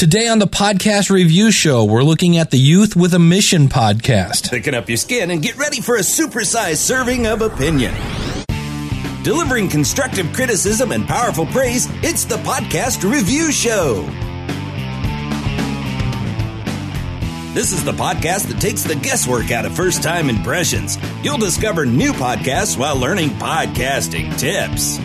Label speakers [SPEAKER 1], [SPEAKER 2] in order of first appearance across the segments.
[SPEAKER 1] Today on the podcast review show, we're looking at the Youth with a Mission podcast.
[SPEAKER 2] Thicken up your skin and get ready for a supersized serving of opinion. Delivering constructive criticism and powerful praise, it's the podcast review show. This is the podcast that takes the guesswork out of first time impressions. You'll discover new podcasts while learning podcasting tips.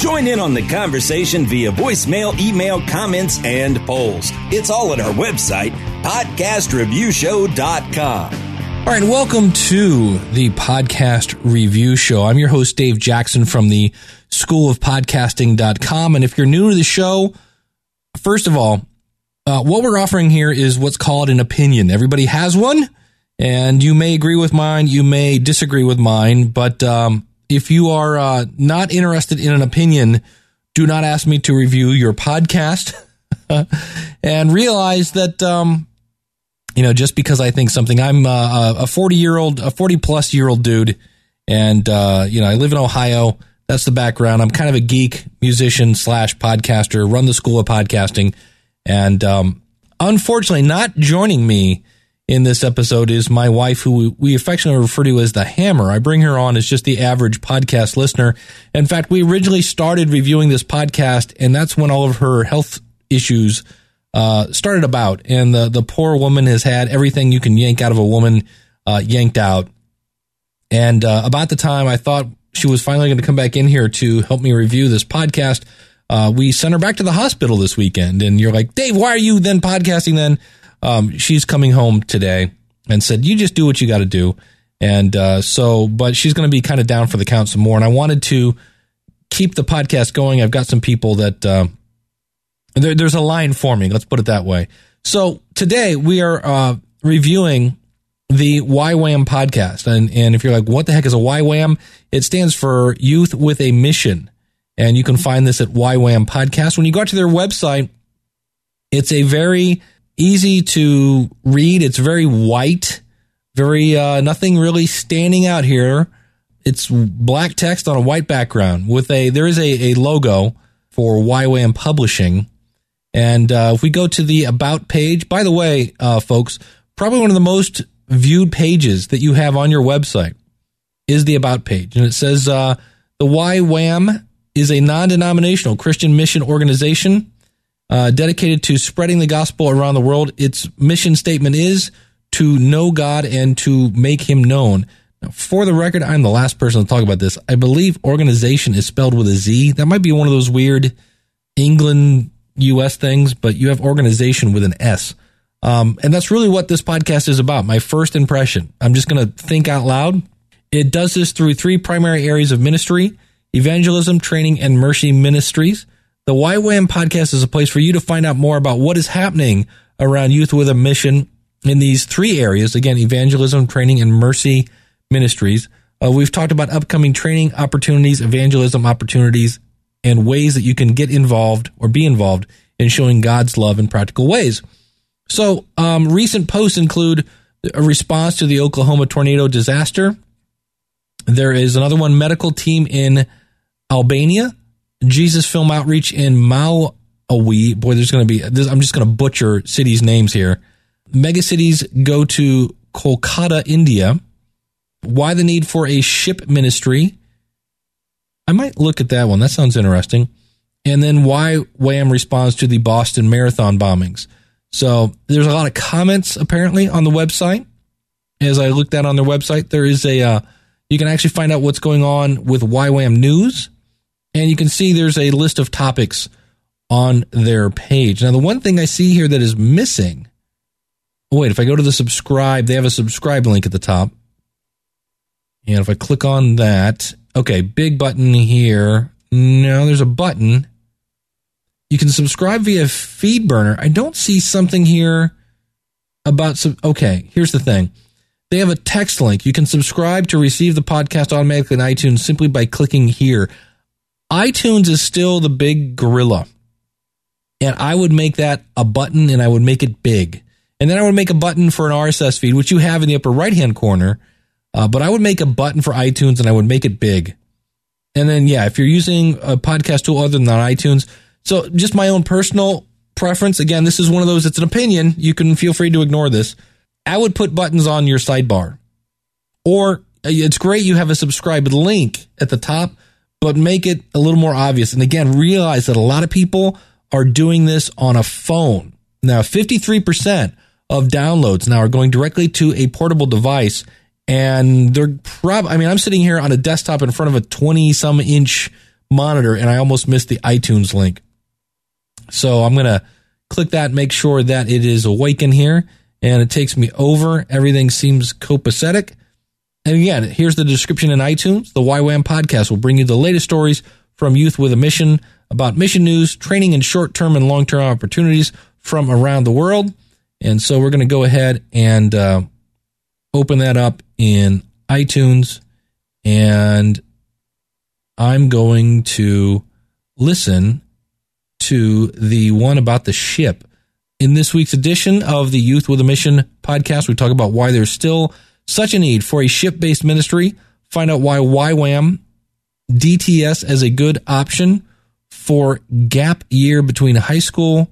[SPEAKER 2] Join in on the conversation via voicemail, email, comments, and polls. It's all at our website, podcastreviewshow.com.
[SPEAKER 1] All right, welcome to the podcast review show. I'm your host, Dave Jackson from the School of Podcasting.com. And if you're new to the show, first of all, uh, what we're offering here is what's called an opinion. Everybody has one, and you may agree with mine, you may disagree with mine, but um, if you are uh, not interested in an opinion, do not ask me to review your podcast. and realize that, um, you know, just because I think something, I'm uh, a 40 year old, a 40 plus year old dude, and, uh, you know, I live in Ohio. That's the background. I'm kind of a geek, musician slash podcaster, run the school of podcasting. And um, unfortunately, not joining me in this episode is my wife, who we affectionately refer to as the Hammer. I bring her on as just the average podcast listener. In fact, we originally started reviewing this podcast, and that's when all of her health issues uh, started about. And the the poor woman has had everything you can yank out of a woman uh, yanked out. And uh, about the time I thought she was finally going to come back in here to help me review this podcast, uh, we sent her back to the hospital this weekend. And you're like, Dave, why are you then podcasting then? Um, she's coming home today and said, "You just do what you got to do." And uh, so, but she's going to be kind of down for the count some more. And I wanted to keep the podcast going. I've got some people that uh, there, there's a line forming. Let's put it that way. So today we are uh, reviewing the YWAM podcast. And, and if you're like, what the heck is a YWAM? It stands for Youth with a Mission. And you can find this at YWAM Podcast. When you go to their website, it's a very easy to read. It's very white, very uh, nothing really standing out here. It's black text on a white background with a there is a, a logo for YWAM Publishing. And uh, if we go to the about page, by the way, uh, folks, probably one of the most viewed pages that you have on your website is the about page, and it says uh, the YWAM is a non-denominational Christian mission organization uh, dedicated to spreading the gospel around the world. Its mission statement is to know God and to make him known. Now, for the record, I'm the last person to talk about this. I believe organization is spelled with a Z. That might be one of those weird England, US things, but you have organization with an S. Um, and that's really what this podcast is about. My first impression. I'm just going to think out loud. It does this through three primary areas of ministry evangelism, training, and mercy ministries. The YWAM podcast is a place for you to find out more about what is happening around Youth with a Mission in these three areas. Again, evangelism, training, and mercy ministries. Uh, we've talked about upcoming training opportunities, evangelism opportunities, and ways that you can get involved or be involved in showing God's love in practical ways. So, um, recent posts include a response to the Oklahoma tornado disaster. There is another one, medical team in Albania Jesus Film Outreach in Malawi. Boy, there's going to be, this, I'm just going to butcher cities' names here. Mega cities go to Kolkata, India. Why the need for a ship ministry? I might look at that one. That sounds interesting. And then YWAM responds to the Boston Marathon bombings. So there's a lot of comments apparently on the website. As I looked at on their website, there is a, uh, you can actually find out what's going on with YWAM News and you can see there's a list of topics on their page. Now, the one thing I see here that is missing. Wait, if I go to the subscribe, they have a subscribe link at the top. And if I click on that, okay, big button here. No, there's a button. You can subscribe via FeedBurner. I don't see something here about some. Okay, here's the thing. They have a text link. You can subscribe to receive the podcast automatically in iTunes simply by clicking here iTunes is still the big gorilla. And I would make that a button and I would make it big. And then I would make a button for an RSS feed, which you have in the upper right hand corner. Uh, but I would make a button for iTunes and I would make it big. And then, yeah, if you're using a podcast tool other than iTunes, so just my own personal preference, again, this is one of those, it's an opinion. You can feel free to ignore this. I would put buttons on your sidebar. Or uh, it's great you have a subscribe link at the top, but make it a little more obvious. And again, realize that a lot of people are doing this on a phone. Now, 53% of downloads now are going directly to a portable device. And they're prob, I mean, I'm sitting here on a desktop in front of a 20 some inch monitor and I almost missed the iTunes link. So I'm going to click that, make sure that it is awakened here and it takes me over. Everything seems copacetic. And again, here's the description in iTunes. The YWAM podcast will bring you the latest stories from youth with a mission about mission news, training, and short term and long term opportunities from around the world. And so we're going to go ahead and uh, open that up in iTunes. And I'm going to listen to the one about the ship. In this week's edition of the Youth with a Mission podcast, we talk about why there's still such a need for a ship based ministry, find out why YWAM DTS as a good option for gap year between high school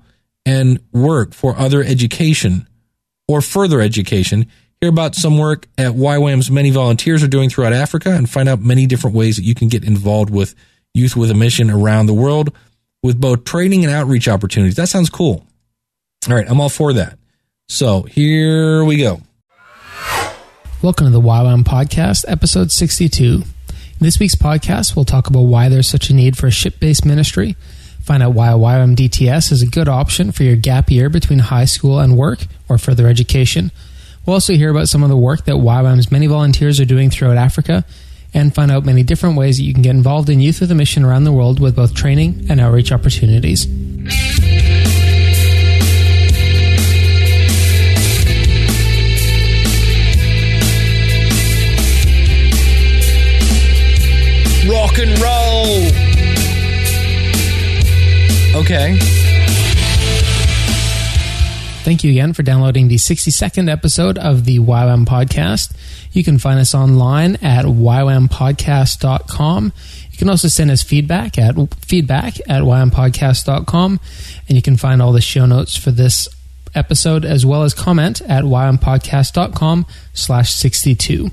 [SPEAKER 1] and work for other education or further education. Hear about some work at YWAM's many volunteers are doing throughout Africa and find out many different ways that you can get involved with youth with a mission around the world with both training and outreach opportunities. That sounds cool. All right, I'm all for that. So here we go.
[SPEAKER 3] Welcome to the YWAM Podcast, episode 62. In this week's podcast, we'll talk about why there's such a need for a ship based ministry, find out why YWAM DTS is a good option for your gap year between high school and work or further education. We'll also hear about some of the work that YWAM's many volunteers are doing throughout Africa and find out many different ways that you can get involved in Youth with a Mission around the world with both training and outreach opportunities.
[SPEAKER 1] And roll. Okay.
[SPEAKER 3] Thank you again for downloading the 62nd episode of the YWAM podcast. You can find us online at ywampodcast.com. You can also send us feedback at feedback at ywampodcast.com. And you can find all the show notes for this episode as well as comment at ywampodcast.com slash 62.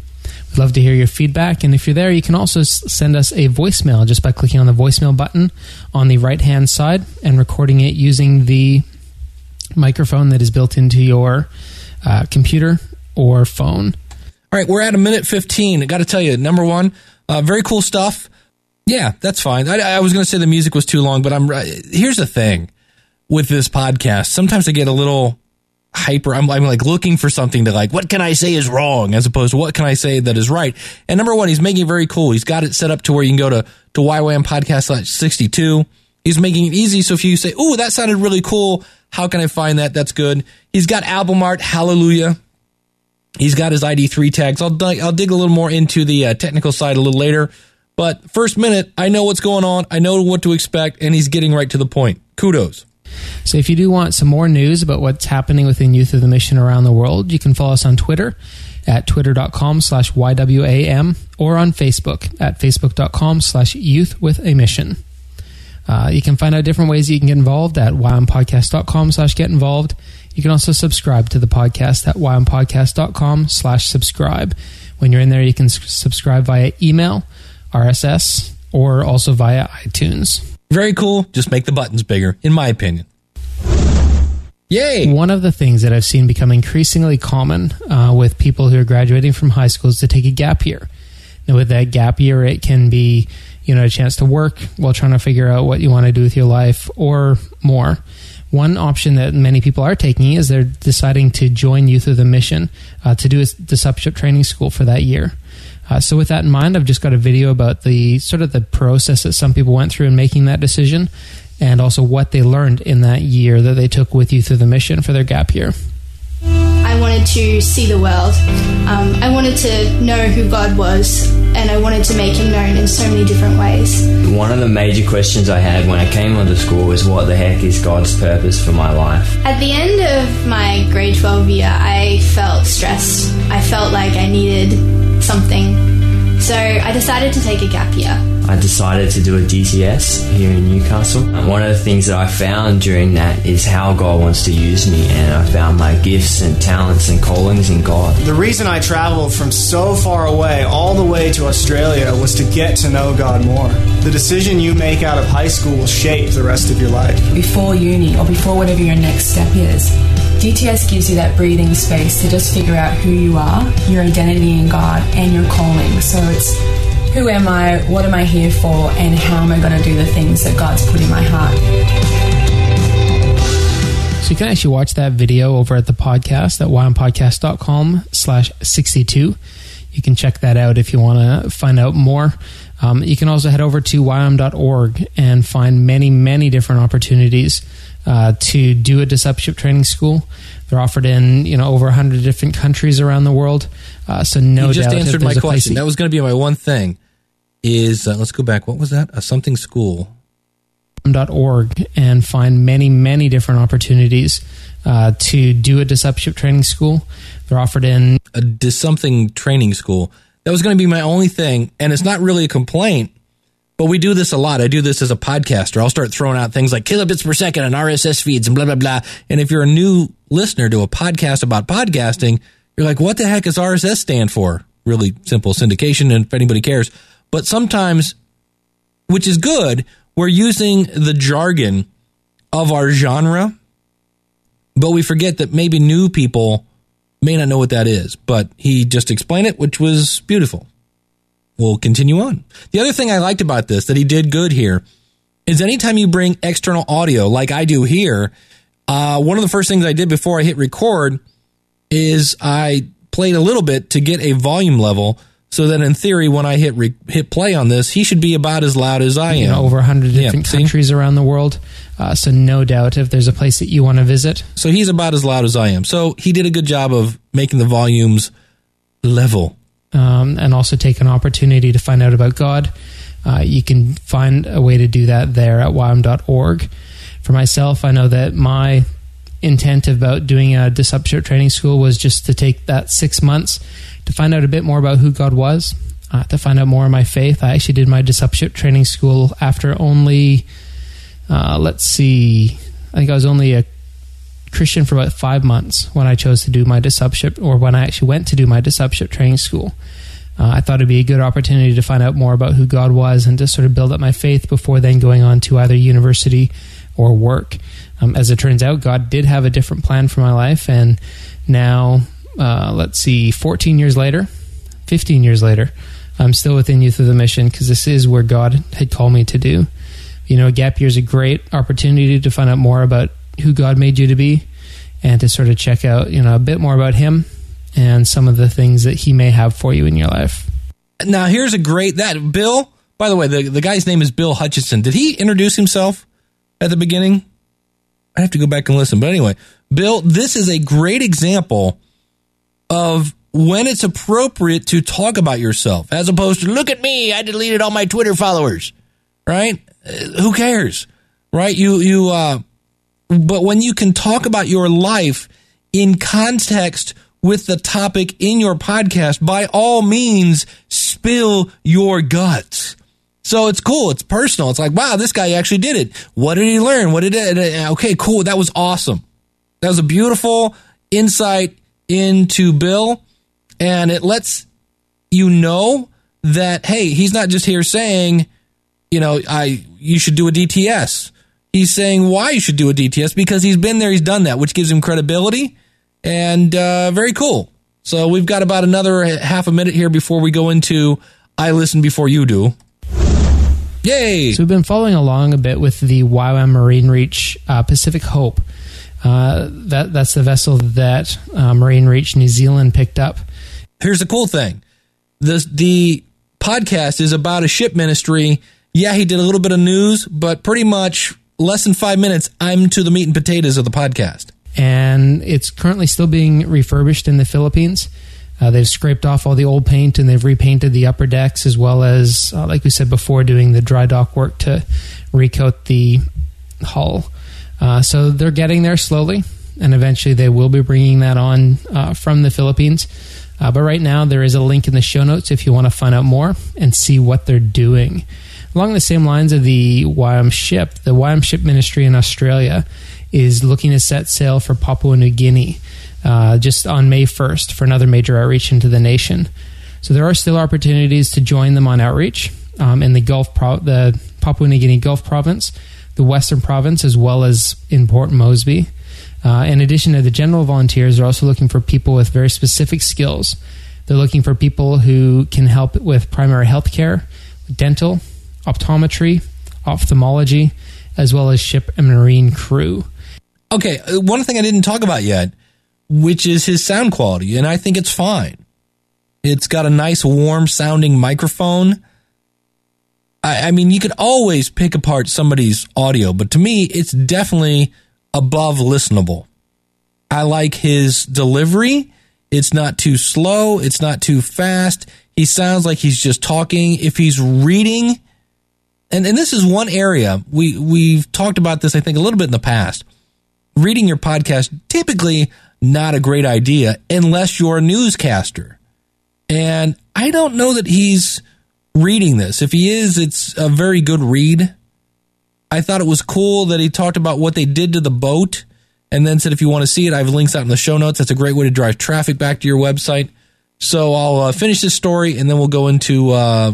[SPEAKER 3] Love to hear your feedback. And if you're there, you can also send us a voicemail just by clicking on the voicemail button on the right hand side and recording it using the microphone that is built into your uh, computer or phone.
[SPEAKER 1] All right, we're at a minute 15. I got to tell you, number one, uh, very cool stuff. Yeah, that's fine. I, I was going to say the music was too long, but I'm. Here's the thing with this podcast. Sometimes I get a little hyper. I'm, I'm like looking for something to like, what can I say is wrong as opposed to what can I say that is right? And number one, he's making it very cool. He's got it set up to where you can go to, to YWAM podcast 62. He's making it easy. So if you say, oh, that sounded really cool. How can I find that? That's good. He's got album art. Hallelujah. He's got his ID3 tags. I'll, I'll dig a little more into the uh, technical side a little later. But first minute, I know what's going on. I know what to expect, and he's getting right to the point. Kudos.
[SPEAKER 3] So if you do want some more news about what's happening within Youth of the Mission around the world, you can follow us on Twitter at twitter.com slash YWAM or on Facebook at facebook.com slash youth with a mission. Uh, you can find out different ways you can get involved at ywampodcast.com slash get involved. You can also subscribe to the podcast at ywampodcast.com slash subscribe. When you're in there, you can subscribe via email, RSS, or also via iTunes.
[SPEAKER 1] Very cool. Just make the buttons bigger, in my opinion. Yay!
[SPEAKER 3] One of the things that I've seen become increasingly common uh, with people who are graduating from high school is to take a gap year. Now, with that gap year, it can be you know a chance to work while trying to figure out what you want to do with your life or more. One option that many people are taking is they're deciding to join Youth of the Mission uh, to do a discipleship training school for that year. Uh, so with that in mind, I've just got a video about the sort of the process that some people went through in making that decision, and also what they learned in that year that they took with you through the Mission for their gap year.
[SPEAKER 4] I wanted to see the world. Um, I wanted to know who God was, and I wanted to make Him known in so many different ways.
[SPEAKER 5] One of the major questions I had when I came onto school was what the heck is God's purpose for my life?
[SPEAKER 4] At the end of my grade 12 year, I felt stressed. I felt like I needed something So I decided to take a gap year.
[SPEAKER 5] I decided to do a DTS here in Newcastle. One of the things that I found during that is how God wants to use me, and I found my gifts and talents and callings in God.
[SPEAKER 6] The reason I traveled from so far away all the way to Australia was to get to know God more. The decision you make out of high school will shape the rest of your life.
[SPEAKER 7] Before uni or before whatever your next step is, DTS gives you that breathing space to just figure out who you are, your identity in God, and your calling. So it's who am I, what am I here for, and how am I going to do the things that God's put in my heart.
[SPEAKER 3] So you can actually watch that video over at the podcast at ywampodcast.com slash 62. You can check that out if you want to find out more. Um, you can also head over to ywam.org and find many, many different opportunities uh, to do a discipleship training school. They're offered in you know over 100 different countries around the world. Uh, so no
[SPEAKER 1] you just
[SPEAKER 3] doubt
[SPEAKER 1] answered my
[SPEAKER 3] there's a place
[SPEAKER 1] question.
[SPEAKER 3] that-
[SPEAKER 1] That was going to be my one thing. Is uh, let's go back. What was that? A something school.
[SPEAKER 3] Dot org and find many, many different opportunities uh, to do a discipleship training school. They're offered in
[SPEAKER 1] a dis something training school. That was going to be my only thing, and it's not really a complaint. But we do this a lot. I do this as a podcaster. I'll start throwing out things like kilobits per second and RSS feeds and blah blah blah. And if you're a new listener to a podcast about podcasting, you're like, "What the heck does RSS stand for?" Really simple syndication, and if anybody cares. But sometimes, which is good, we're using the jargon of our genre, but we forget that maybe new people may not know what that is, but he just explained it, which was beautiful. We'll continue on. The other thing I liked about this that he did good here is anytime you bring external audio, like I do here, uh, one of the first things I did before I hit record is I played a little bit to get a volume level so that in theory, when I hit re- hit play on this, he should be about as loud as I am.
[SPEAKER 3] you know over 100 different
[SPEAKER 1] see?
[SPEAKER 3] countries around the world. Uh, so no doubt if there's a place that you want to visit,
[SPEAKER 1] So he's about as loud as I am. So he did a good job of making the volumes level.
[SPEAKER 3] Um, and also take an opportunity to find out about God, uh, you can find a way to do that there at ywam.org. For myself, I know that my intent about doing a discipleship training school was just to take that six months to find out a bit more about who God was, uh, to find out more of my faith. I actually did my discipleship training school after only, uh, let's see, I think I was only a Christian for about five months when I chose to do my discipleship, or when I actually went to do my discipleship training school. Uh, I thought it'd be a good opportunity to find out more about who God was and to sort of build up my faith before then going on to either university or work. Um, as it turns out, God did have a different plan for my life, and now, uh, let's see, 14 years later, 15 years later, I'm still within Youth of the Mission because this is where God had called me to do. You know, a gap year is a great opportunity to find out more about who God made you to be and to sort of check out, you know, a bit more about Him and some of the things that He may have for you in your life.
[SPEAKER 1] Now here's a great that Bill. By the way, the the guy's name is Bill Hutchinson. Did he introduce himself at the beginning? I have to go back and listen. But anyway, Bill, this is a great example of when it's appropriate to talk about yourself, as opposed to look at me, I deleted all my Twitter followers. Right? Uh, who cares? Right? You you. uh But when you can talk about your life in context with the topic in your podcast, by all means, spill your guts. So it's cool. It's personal. It's like, wow, this guy actually did it. What did he learn? What did it? Okay, cool. That was awesome. That was a beautiful insight into Bill. And it lets you know that, hey, he's not just here saying, you know, I, you should do a DTS. He's saying why you should do a DTS because he's been there, he's done that, which gives him credibility and uh, very cool. So we've got about another half a minute here before we go into I listen before you do. Yay!
[SPEAKER 3] So we've been following along a bit with the YWAM Marine Reach uh, Pacific Hope. Uh, that that's the vessel that uh, Marine Reach New Zealand picked up.
[SPEAKER 1] Here's the cool thing: the the podcast is about a ship ministry. Yeah, he did a little bit of news, but pretty much less than five minutes. I'm to the meat and potatoes of the podcast.
[SPEAKER 3] and it's currently still being refurbished in the Philippines. Uh, they've scraped off all the old paint and they've repainted the upper decks, as well as, uh, like we said before, doing the dry dock work to recoat the hull. Uh, so they're getting there slowly, and eventually they will be bringing that on uh, from the Philippines. Uh, but right now, there is a link in the show notes if you want to find out more and see what they're doing. Along the same lines of the YWAM ship, the YWAM ship ministry in Australia is looking to set sail for Papua New Guinea uh, just on May 1st for another major outreach into the nation. So there are still opportunities to join them on outreach um, in the Gulf, Pro- the Papua New Guinea Gulf Province, the Western Province, as well as in Port Moresby. Uh, in addition to the general volunteers, they're also looking for people with very specific skills. They're looking for people who can help with primary health care, dental, optometry, ophthalmology, as well as ship and marine crew.
[SPEAKER 1] Okay, uh, one thing I didn't talk about yet, which is his sound quality, and I think it's fine. It's got a nice, warm sounding microphone. I, I mean, you could always pick apart somebody's audio, but to me, it's definitely above listenable. I like his delivery. It's not too slow. It's not too fast. He sounds like he's just talking. If he's reading, and, and this is one area we, we've talked about this, I think, a little bit in the past. Reading your podcast, typically not a great idea unless you're a newscaster. And I don't know that he's reading this. If he is, it's a very good read. I thought it was cool that he talked about what they did to the boat and then said if you want to see it, I have links out in the show notes. That's a great way to drive traffic back to your website. So I'll uh, finish this story and then we'll go into uh,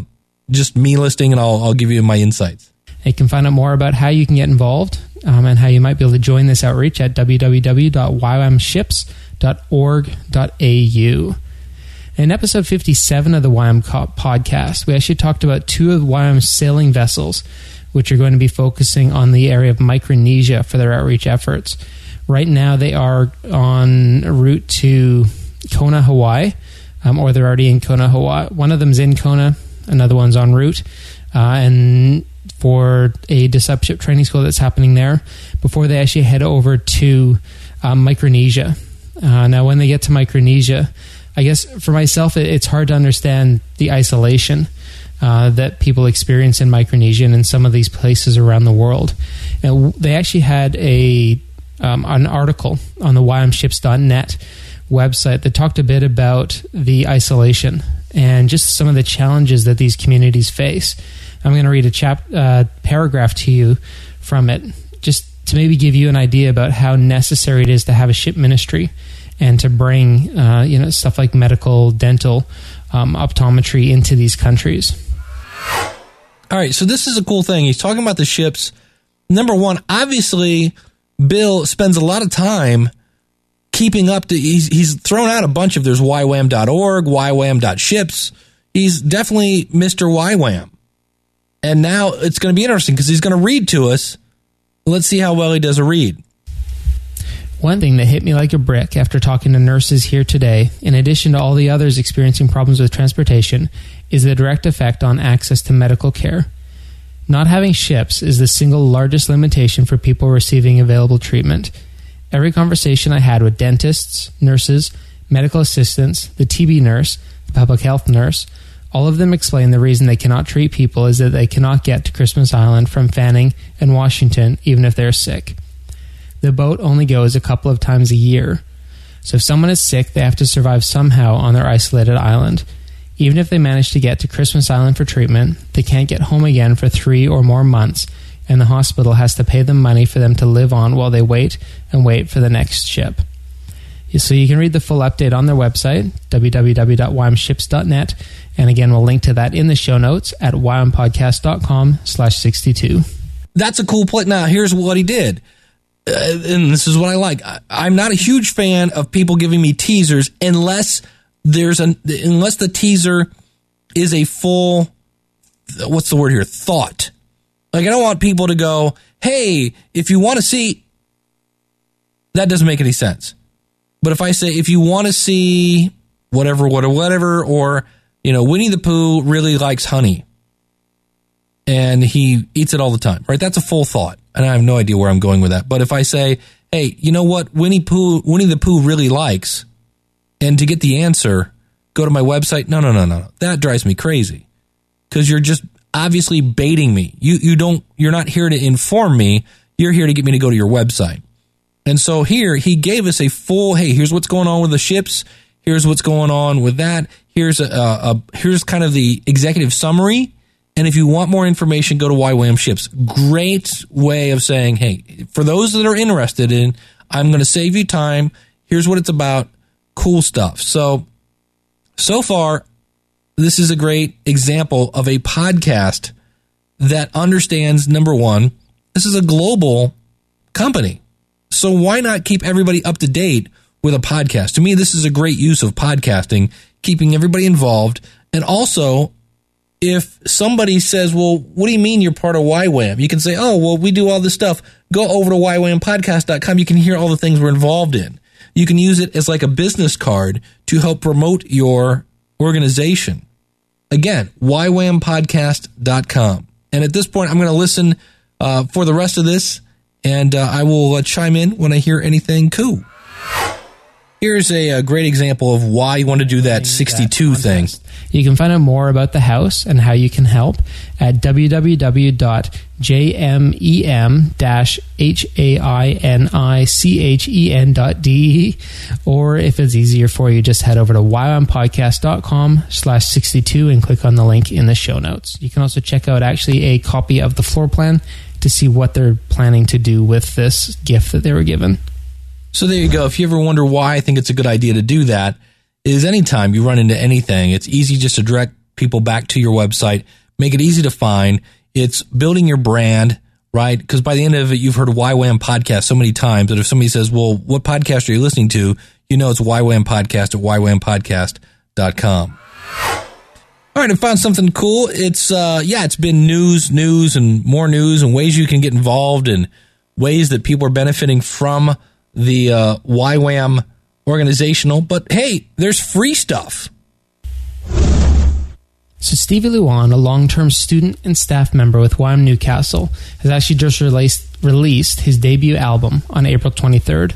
[SPEAKER 1] just me listing and I'll, I'll give you my insights.
[SPEAKER 3] You can find out more about how you can get involved um, and how you might be able to join this outreach at www.ywamships.org.au. In episode 57 of the YM Cop podcast, we actually talked about two of YWAM's sailing vessels, which are going to be focusing on the area of Micronesia for their outreach efforts. Right now, they are on route to Kona, Hawaii, um, or they're already in Kona, Hawaii. One of them's in Kona, another one's en route. Uh, and for a discipleship training school that's happening there before they actually head over to um, Micronesia. Uh, now, when they get to Micronesia, I guess for myself, it, it's hard to understand the isolation uh, that people experience in Micronesia and in some of these places around the world. And they actually had a um, an article on the ywamships.net website that talked a bit about the isolation and just some of the challenges that these communities face. I'm going to read a chap uh, paragraph to you from it, just to maybe give you an idea about how necessary it is to have a ship ministry and to bring uh, you know stuff like medical, dental, um, optometry into these countries.
[SPEAKER 1] All right, so this is a cool thing. He's talking about the ships. Number one, obviously, Bill spends a lot of time keeping up to. He's, he's thrown out a bunch of there's ywam.org, ywam.ships. He's definitely Mr. YWAM. And now it's going to be interesting because he's going to read to us. Let's see how well he does a read.
[SPEAKER 3] One thing that hit me like a brick after talking to nurses here today, in addition to all the others experiencing problems with transportation, is the direct effect on access to medical care. Not having ships is the single largest limitation for people receiving available treatment. Every conversation I had with dentists, nurses, medical assistants, the TB nurse, the public health nurse, all of them explain the reason they cannot treat people is that they cannot get to Christmas Island from Fanning and Washington even if they're sick. The boat only goes a couple of times a year. So if someone is sick, they have to survive somehow on their isolated island. Even if they manage to get to Christmas Island for treatment, they can't get home again for three or more months, and the hospital has to pay them money for them to live on while they wait and wait for the next ship. So you can read the full update on their website, www.ywamships.net, and again, we'll link to that in the show notes at ywampodcast.com slash 62.
[SPEAKER 1] That's a cool play. Now, here's what he did uh, and this is what I like. I, I'm not a huge fan of people giving me teasers unless there's an unless the teaser is a full what's the word here thought. Like I don't want people to go, "Hey, if you want to see," that doesn't make any sense. But if I say, if you want to see whatever, whatever, whatever, or you know, Winnie the Pooh really likes honey, and he eats it all the time, right? That's a full thought and I have no idea where I'm going with that. But if I say, hey, you know what Winnie Pooh Winnie the Pooh really likes, and to get the answer, go to my website. No, no, no, no, no. That drives me crazy because you're just obviously baiting me. You you don't you're not here to inform me. You're here to get me to go to your website. And so here he gave us a full, hey, here's what's going on with the ships. Here's what's going on with that. Here's a, a, a here's kind of the executive summary. And if you want more information, go to YWAM Ships. Great way of saying, hey, for those that are interested in, I'm going to save you time. Here's what it's about. Cool stuff. So, so far, this is a great example of a podcast that understands number one, this is a global company. So why not keep everybody up to date with a podcast? To me, this is a great use of podcasting, keeping everybody involved. And also, if somebody says, well, what do you mean you're part of YWAM? You can say, oh, well, we do all this stuff. Go over to YWAMpodcast.com. You can hear all the things we're involved in. You can use it as like a business card to help promote your organization. Again, YWAMpodcast.com. And at this point, I'm going to listen uh, for the rest of this, and uh, I will uh, chime in when I hear anything cool. Here's a, a, great example of why you want to do that 62 thing.
[SPEAKER 3] You can find out more about the house and how you can help at www.jmem-hainichen.de or if it's easier for you, just head over to ywampodcast.com slash 62 and click on the link in the show notes. You can also check out actually a copy of the floor plan to see what they're planning to do with this gift that they were given.
[SPEAKER 1] So there you go. If you ever wonder why I think it's a good idea to do that, is anytime you run into anything, it's easy just to direct people back to your website, make it easy to find. It's building your brand, right? Because by the end of it, you've heard YWAM podcast so many times that if somebody says, well, what podcast are you listening to? You know, it's YWAM podcast at YWAMpodcast.com. All right, I found something cool. It's, uh, yeah, it's been news, news, and more news and ways you can get involved and ways that people are benefiting from the uh, YWAM organizational, but hey, there's free stuff.
[SPEAKER 3] So Stevie Luan, a long-term student and staff member with YWAM Newcastle, has actually just released, released his debut album on April 23rd.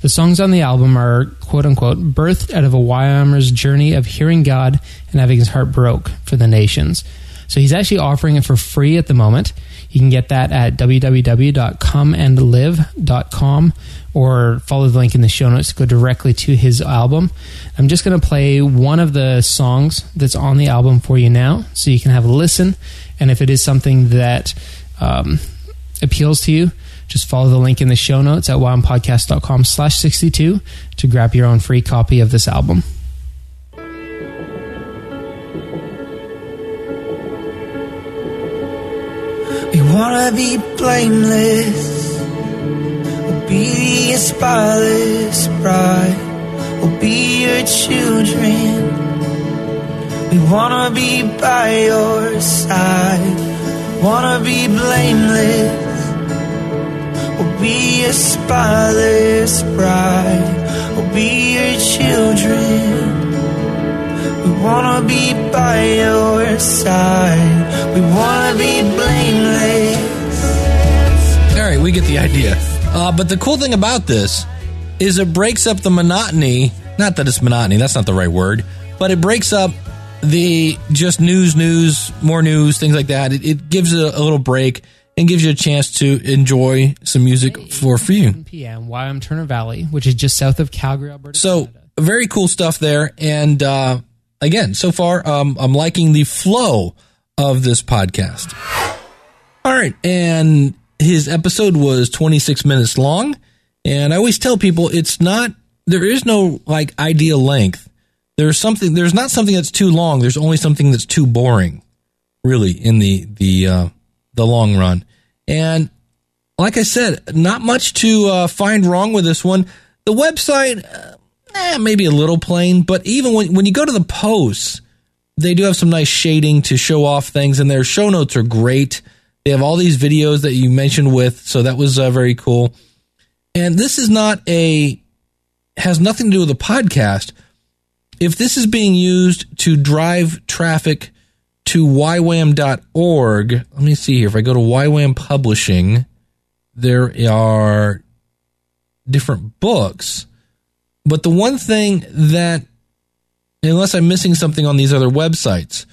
[SPEAKER 3] The songs on the album are quote unquote birthed out of a YWAMer's journey of hearing God and having his heart broke for the nations. So he's actually offering it for free at the moment. You can get that at www.comeandlive.com or follow the link in the show notes to go directly to his album. I'm just going to play one of the songs that's on the album for you now so you can have a listen. And if it is something that um, appeals to you, just follow the link in the show notes at ywampodcast.com slash 62 to grab your own free copy of this album.
[SPEAKER 8] Wanna be blameless will be a spotless bride. We'll be your children. We wanna be by your side. Wanna be blameless. We'll be a spotless bride. We'll be your children. We wanna be by your side. We wanna be blameless.
[SPEAKER 1] All right, we get the idea. Uh, but the cool thing about this is it breaks up the monotony. Not that it's monotony, that's not the right word, but it breaks up the just news, news, more news, things like that. It, it gives a, a, little break and gives you a chance to enjoy some music for free.
[SPEAKER 3] PM, YWAM Turner Valley, which is just south of Calgary, Alberta.
[SPEAKER 1] So, Canada. very cool stuff there. And uh, again, so far, um, I'm liking the flow of this podcast. All right. And his episode was 26 minutes long. And I always tell people it's not, there is no like ideal length. There's something, there's not something that's too long. There's only something that's too boring, really, in the, the, uh, the long run. And like I said, not much to uh, find wrong with this one. The website, uh, eh, maybe a little plain, but even when, when you go to the posts, they do have some nice shading to show off things, and their show notes are great. They have all these videos that you mentioned with, so that was uh, very cool. And this is not a has nothing to do with the podcast. If this is being used to drive traffic to ywam.org, let me see here. If I go to ywam publishing, there are different books. But the one thing that, unless I'm missing something on these other websites,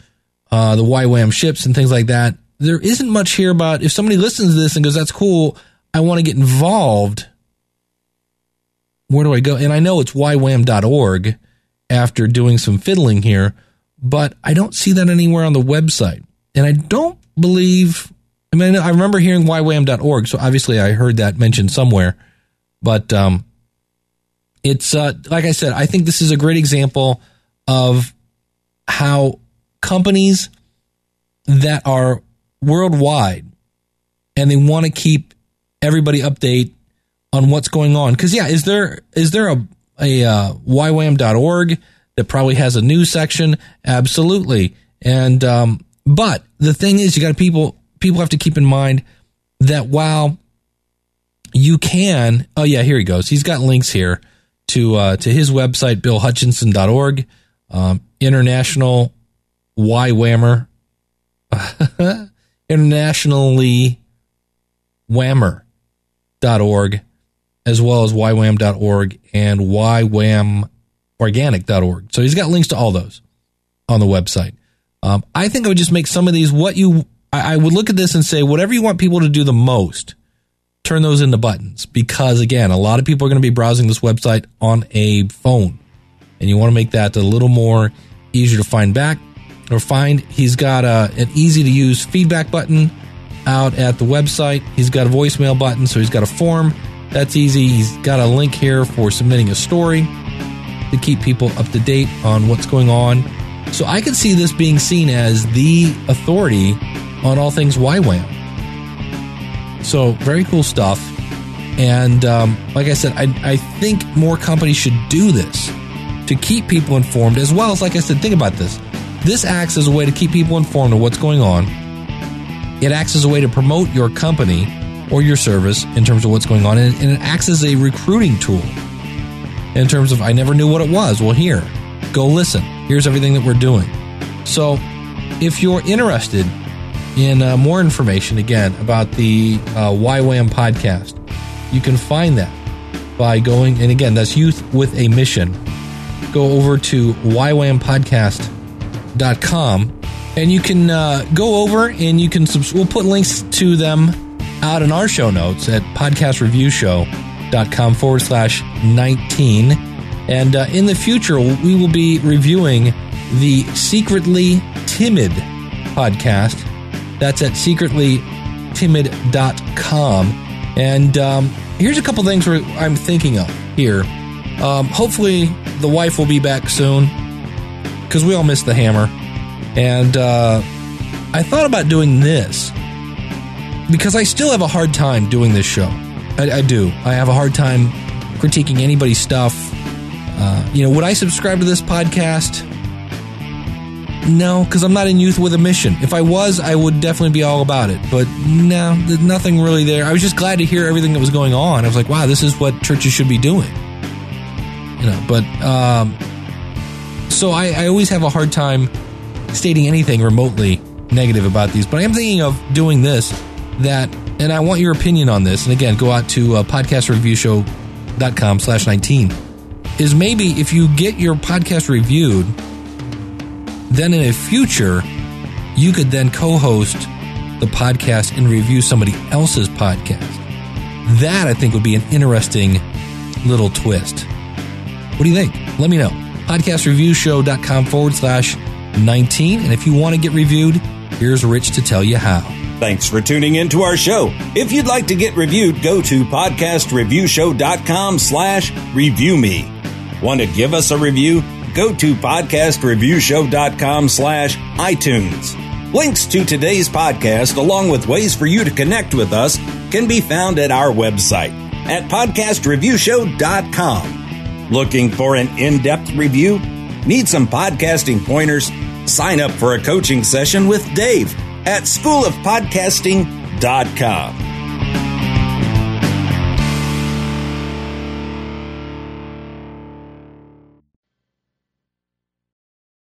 [SPEAKER 1] uh, the YWAM ships and things like that, there isn't much here about if somebody listens to this and goes, that's cool, I want to get involved. Where do I go? And I know it's ywam.org. after doing some fiddling here, but I don't see that anywhere on the website. And I don't believe, I mean, I remember hearing ywam.org, so obviously I heard that mentioned somewhere, but um, it's, uh, like I said, I think this is a great example of how companies that are worldwide and they want to keep everybody update on what's going on. Cause yeah, is there, is there a, a, uh, ywam.org that probably has a news section? Absolutely. And, um, but the thing is, you got people, people have to keep in mind that while you can, oh yeah, here he goes. He's got links here to, uh, to his website, billhutchinson.org, um, international YWAMmer, internationally whammer.org, as well as ywam.org and ywamorganic.org. So he's got links to all those on the website. Um, I think I would just make some of these what you, I, I would look at this and say, whatever you want people to do the most, turn those into buttons. Because again, a lot of people are going to be browsing this website on a phone. And you want to make that a little more easier to find back or find. He's got a, an easy to use feedback button out at the website. He's got a voicemail button, so he's got a form. That's easy. He's got a link here for submitting a story to keep people up to date on what's going on. So I could see this being seen as the authority on all things YWAM. So very cool stuff. And um, like I said, I, I think more companies should do this to keep people informed, as well as, like I said, think about this. This acts as a way to keep people informed of what's going on. It acts as a way to promote your company or your service in terms of what's going on, and, and it acts as a recruiting tool in terms of I never knew what it was. Well, here, go listen. Here's everything that we're doing. So, if you're interested in uh, more information, again, about the uh, YWAM podcast, you can find that by going, and again, that's Youth with a Mission. Go over to YWAMpodcast.com and you can uh, go over and you can, subs- we'll put links to them out in our show notes at podcastreviewshow.com forward slash 19. And uh, in the future, we will be reviewing the Secretly Timid podcast. That's at secretlytimid.com. And um, here's a couple things I'm thinking of here. Um, hopefully, the wife will be back soon because we all miss the hammer. And uh, I thought about doing this because I still have a hard time doing this show. I, I do. I have a hard time critiquing anybody's stuff. Uh, you know, would I subscribe to this podcast? No, because I'm not in youth with a mission. If I was, I would definitely be all about it. But no, there's nothing really there. I was just glad to hear everything that was going on. I was like, wow, this is what churches should be doing. You know, but um, so I, I always have a hard time stating anything remotely negative about these. But I am thinking of doing this that, and I want your opinion on this. And again, go out to uh, podcastreviewshow.com slash 19. Is maybe if you get your podcast reviewed, then in a future, you could then co host the podcast and review somebody else's podcast. That I think would be an interesting little twist. What do you think? Let me know. Podcastreviewshow.com forward slash 19. And if you want to get reviewed, here's Rich to tell you how.
[SPEAKER 2] Thanks for tuning in to our show. If you'd like to get reviewed, go to podcastreviewshow.com slash review me. Want to give us a review? Go to podcastreviewshow.com slash iTunes. Links to today's podcast, along with ways for you to connect with us, can be found at our website at podcastreviewshow.com. Looking for an in-depth review? Need some podcasting pointers? Sign up for a coaching session with Dave at schoolofpodcasting.com.